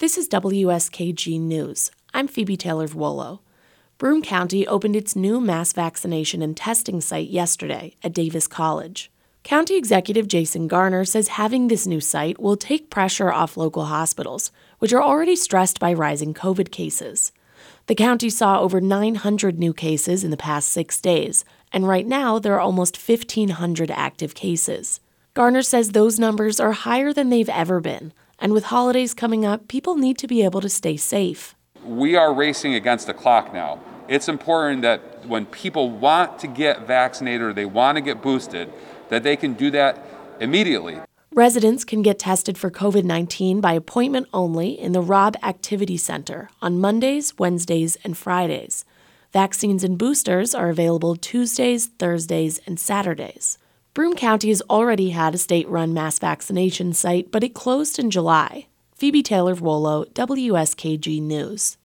This is WSKG News. I'm Phoebe Taylor Vuolo. Broome County opened its new mass vaccination and testing site yesterday at Davis College. County Executive Jason Garnar says having this new site will take pressure off local hospitals, which are already stressed by rising COVID cases. The county saw over 900 new cases in the past six days, and right now there are almost 1,500 active cases. Garnar says those numbers are higher than they've ever been, and with holidays coming up, people need to be able to stay safe. We are racing against the clock now. It's important that when people want to get vaccinated or they want to get boosted, that they can do that immediately. Residents can get tested for COVID 19 by appointment only in the Rob Activity Center on Mondays, Wednesdays, and Fridays. Vaccines and boosters are available Tuesdays, Thursdays, and Saturdays. Broome County has already had a state run mass vaccination site, but it closed in July. Phoebe Taylor Vuolo, WSKG News.